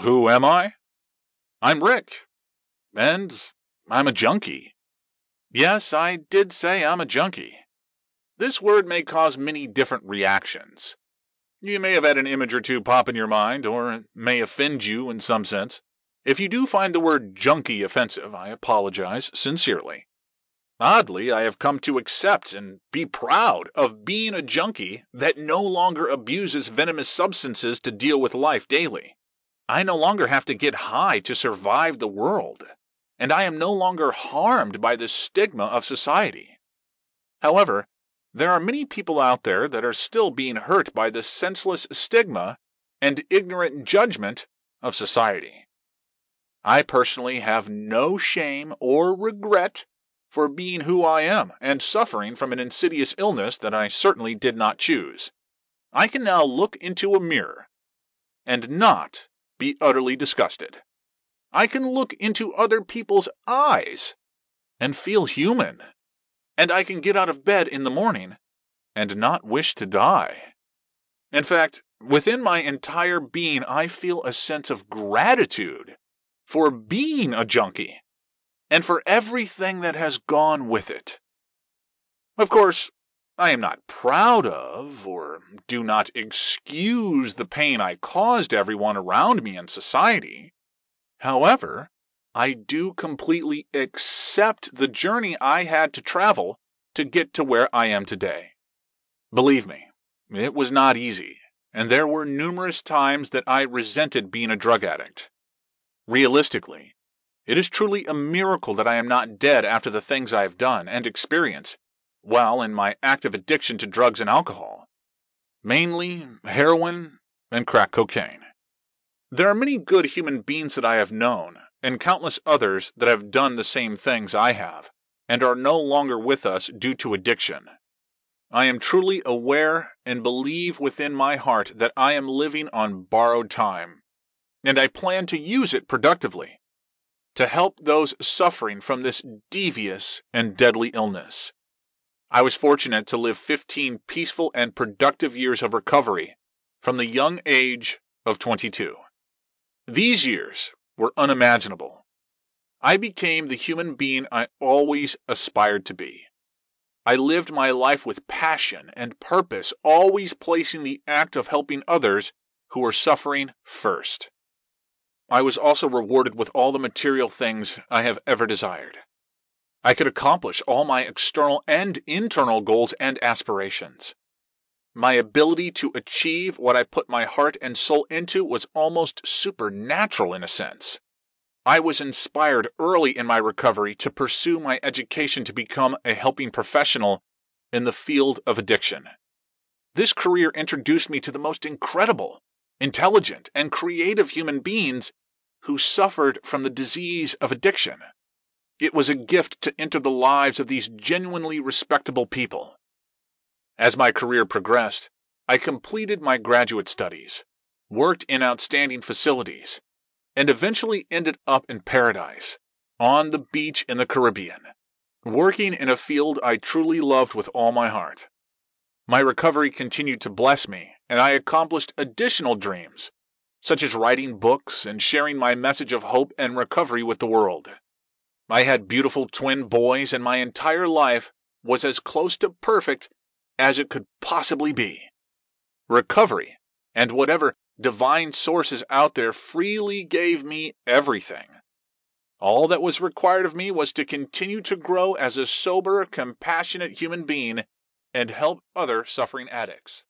Who am I? I'm Rick. And I'm a junkie. Yes, I did say I'm a junkie. This word may cause many different reactions. You may have had an image or two pop in your mind, or it may offend you in some sense. If you do find the word junkie offensive, I apologize sincerely. Oddly, I have come to accept and be proud of being a junkie that no longer abuses venomous substances to deal with life daily. I no longer have to get high to survive the world, and I am no longer harmed by the stigma of society. However, there are many people out there that are still being hurt by the senseless stigma and ignorant judgment of society. I personally have no shame or regret for being who I am and suffering from an insidious illness that I certainly did not choose. I can now look into a mirror and not be utterly disgusted. I can look into other people's eyes and feel human and I can get out of bed in the morning and not wish to die. In fact, within my entire being, I feel a sense of gratitude for being a junkie and for everything that has gone with it. Of course, I am not proud of or do not excuse the pain I caused everyone around me in society. However, I do completely accept the journey I had to travel to get to where I am today. Believe me, it was not easy, and there were numerous times that I resented being a drug addict. Realistically, it is truly a miracle that I am not dead after the things I have done and experienced while in my active addiction to drugs and alcohol, mainly heroin and crack cocaine. There are many good human beings that I have known and countless others that have done the same things I have, and are no longer with us due to addiction. I am truly aware and believe within my heart that I am living on borrowed time, and I plan to use it productively to help those suffering from this devious and deadly illness. I was fortunate to live 15 peaceful and productive years of recovery from the young age of 22. These years were unimaginable. I became the human being I always aspired to be. I lived my life with passion and purpose, always placing the act of helping others who were suffering first. I was also rewarded with all the material things I have ever desired. I could accomplish all my external and internal goals and aspirations. My ability to achieve what I put my heart and soul into was almost supernatural in a sense. I was inspired early in my recovery to pursue my education to become a helping professional in the field of addiction. This career introduced me to the most incredible, intelligent, and creative human beings who suffered from the disease of addiction. It was a gift to enter the lives of these genuinely respectable people. As my career progressed, I completed my graduate studies, worked in outstanding facilities, and eventually ended up in paradise, on the beach in the Caribbean, working in a field I truly loved with all my heart. My recovery continued to bless me, and I accomplished additional dreams, such as writing books and sharing my message of hope and recovery with the world. I had beautiful twin boys, and my entire life was as close to perfect as it could possibly be. Recovery, and whatever divine sources out there freely gave me everything. All that was required of me was to continue to grow as a sober, compassionate human being and help other suffering addicts.